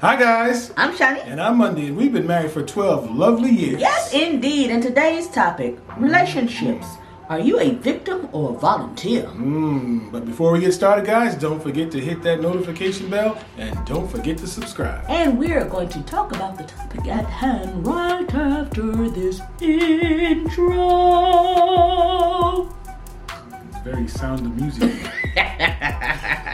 Hi, guys. I'm Shauni. And I'm Mondi, and we've been married for 12 lovely years. Yes, indeed. And today's topic relationships. Are you a victim or a volunteer? Mm, but before we get started, guys, don't forget to hit that notification bell and don't forget to subscribe. And we're going to talk about the topic at hand right after this intro. It's very sound of music.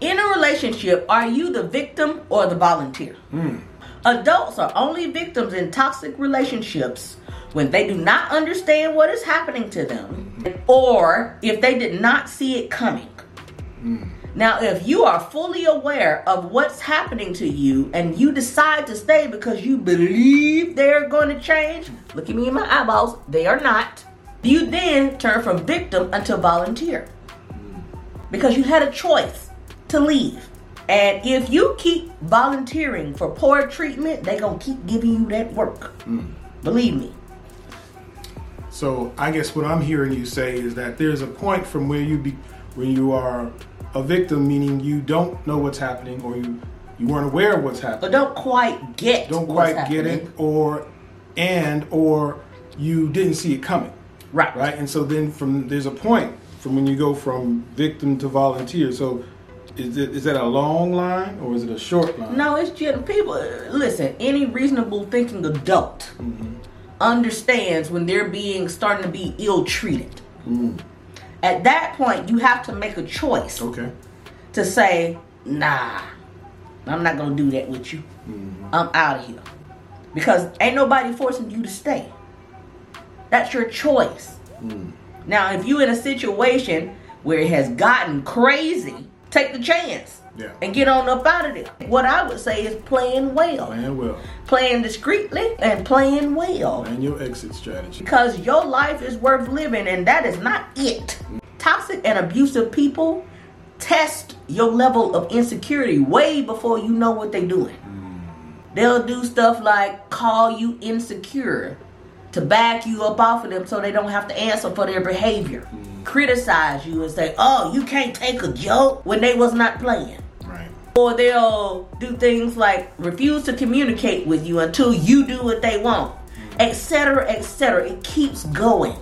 In a relationship, are you the victim or the volunteer? Hmm. Adults are only victims in toxic relationships when they do not understand what is happening to them mm-hmm. or if they did not see it coming. Hmm. Now, if you are fully aware of what's happening to you and you decide to stay because you believe they're going to change, look at me in my eyeballs, they are not. You then turn from victim until volunteer because you had a choice to leave. And if you keep volunteering for poor treatment, they're going to keep giving you that work. Hmm. Believe me. so I guess what I'm hearing you say is that there's a point from where you be when you are a victim, meaning you don't know what's happening or you you weren't aware of what's happening. But don't quite get don't quite get it or and or you didn't see it coming Right. right and so then from there's a point from when you go from victim to volunteer so is it is that a long line or is it a short line No, it's just people. Listen, any reasonable thinking adult mm-hmm. understands when they're being starting to be ill treated. Mm-hmm. At that point, you have to make a choice okay to say, "Nah, I'm not gonna do that with you. Mm-hmm. I'm out of here," because ain't nobody forcing you to stay. That's your choice. Mm. Now, if you in a situation where it has gotten crazy, take the chance Yeah. and get on up out of there. What I would say is playing well, plan well playing discreetly and playing well plan your exit strategy because your life is worth living and that is not it. Toxic and abusive people test your level of insecurity way before you know what they're doing. Mm. They'll do stuff like call you insecure to back you up off of them so they don't have to answer for their behavior. Mm. Criticize you and say, "Oh, you can't take a joke" when they was not playing. right Or they'll do things like refuse to communicate with you until you do what they want, mm. etc., etc. It keeps going.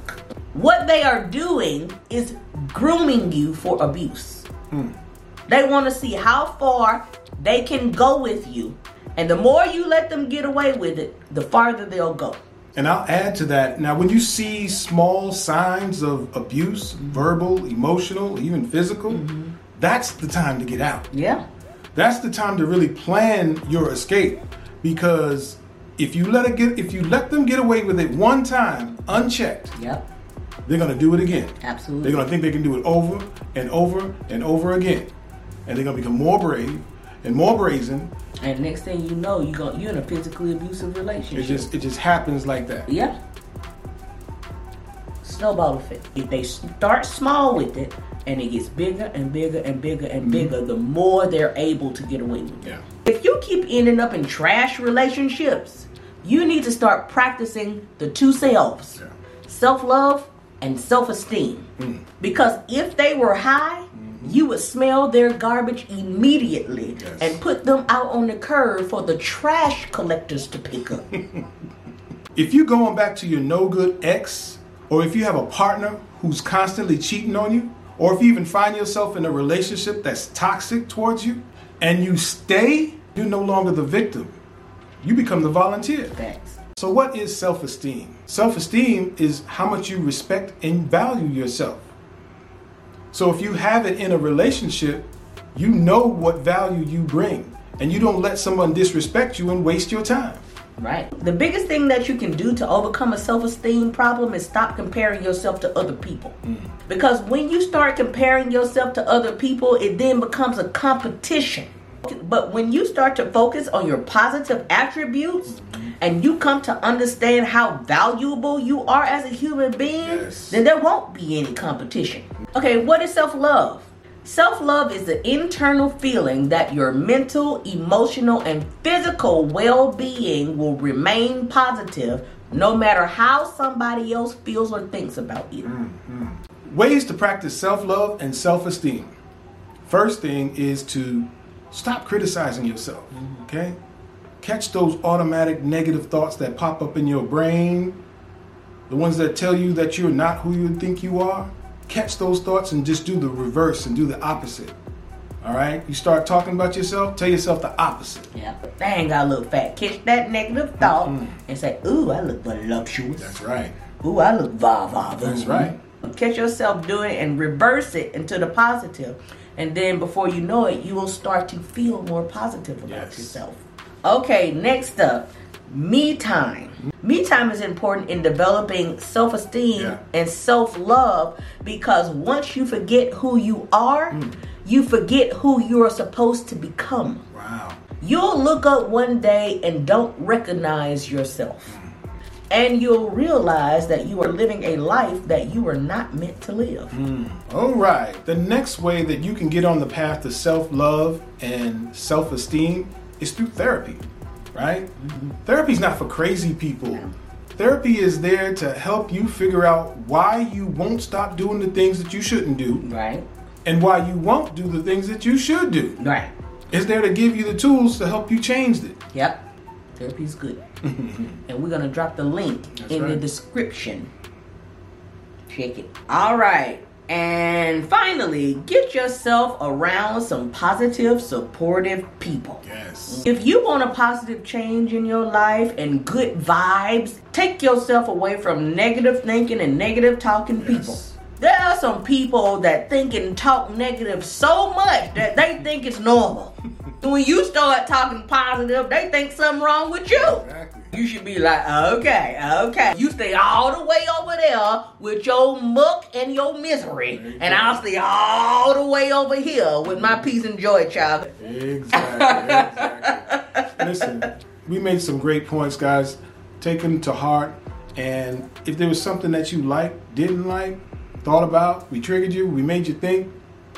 What they are doing is grooming you for abuse. Hmm. They want to see how far they can go with you, and the more you let them get away with it, the farther they'll go. And i'll add to that now when you see small signs of abuse verbal emotional even physical mm-hmm. that's the time to get out Yeah. that's the time to really plan your escape because if you let it get if you let them get away with it one time unchecked Yep. they're going to do it again Absolutely. they're going to think they can do it over and over and over again and they're going to become more brave and more brazen And next thing you know, you go you're in a physically abusive relationship. it just it just happens like that Yeah. Snowball effect. If they start small with it and it gets bigger and bigger and bigger and mm-hmm. bigger, the more they're able to get away with it. yeah If you keep ending up in trash relationships, you need to start practicing the two selves Yeah. self love and self esteem. Mm. Because if they were high, you would smell their garbage immediately Yes. and put them out on the curb for the trash collectors to pick up. if you're going back to your no good ex, or if you have a partner who's constantly cheating on you, or if you even find yourself in a relationship that's toxic towards you, and you stay, you're no longer the victim. You become the volunteer. Thanks. So, what is self esteem? Self esteem is how much you respect and value yourself. So, if you have it in a relationship, you know what value you bring, and you don't let someone disrespect you and waste your time. Right. The biggest thing that you can do to overcome a self esteem problem is stop comparing yourself to other people. Mm. Because when you start comparing yourself to other people, it then becomes a competition. But when you start to focus on your positive attributes mm-hmm. And you come to understand how valuable you are as a human being, Yes. then there won't be any competition. Okay, what is self love? Self love is the internal feeling that your mental, emotional, and physical well being will remain positive no matter how somebody else feels or thinks about you. Mm, mm. Ways to practice self love and self esteem. First thing is to stop criticizing yourself, mm-hmm. okay? Catch those automatic negative thoughts that pop up in your brain, the ones that tell you that you're not who you think you are. Catch those thoughts and just do the reverse and do the opposite. All right? You start talking about yourself, tell yourself the opposite. Yeah. Dang, I look fat. Catch that negative thought and say, ooh, I look voluptuous. That's right. Ooh, I look va va. That's right. Catch yourself doing it and reverse it into the positive. And then before you know it, you will start to feel more positive about Yes. yourself. Okay, next up, me time. Me time is important in developing self esteem Yeah. and self love because once you forget who you are, hmm. you forget who you are supposed to become. Wow. You'll look up one day and don't recognize yourself. Hmm. And you'll realize that you are living a life that you are not meant to live. Hmm. All right. The next way that you can get on the path to self love and self esteem is through therapy, right? Mm-hmm. Therapy's not for crazy people. Therapy is there to help you figure out why you won't stop doing the things that you shouldn't do Right? and why you won't do the things that you should do. Right. It's there to give you the tools to help you change it. Yep. Therapy's good. and we're going to drop the link That's in the description. Check it. All right. And finally, get yourself around some positive, supportive people. Yes. If you want a positive change in your life and good vibes, take yourself away from negative thinking and negative talking people. There are some people that think and talk negative so much that they think it's normal. When you start talking positive, they think something wrong with you. Exactly. You should be like, okay, okay. You stay all the way over there with your muck and your misery, you and. I'll stay all the way over here with my peace and joy, child. Exactly. exactly. Listen, we made some great points, guys. Take them to heart. And if there was something that you liked, didn't like, thought about, we triggered you, we made you think,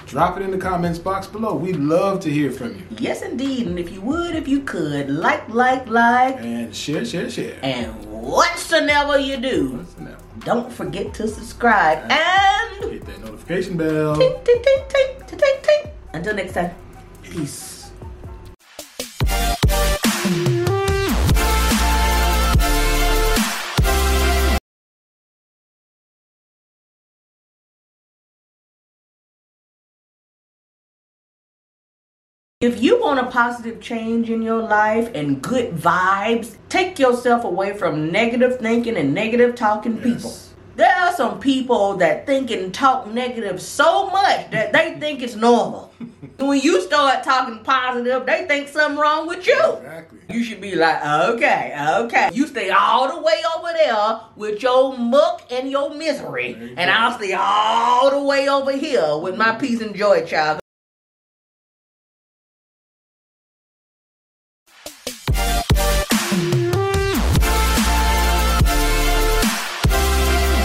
drop it in the comments box below. We'd love to hear from you. Yes, indeed. And if you would, if you could, like, like, like, And share, share, share. and whatsoever you do, now. don't forget to subscribe and Hit that notification bell. ting, ting, ting, ting, ting, ting. Until next time. Peace. If you want a positive change in your life and good vibes, take yourself away from negative thinking and negative talking people. There are some people that think and talk negative so much that they think it's normal. when you start talking positive, they think something wrong with you. Exactly. You should be like, okay, okay. You stay all the way over there with your muck and your misery, you and. I'll stay all the way over here with my peace and joy, child.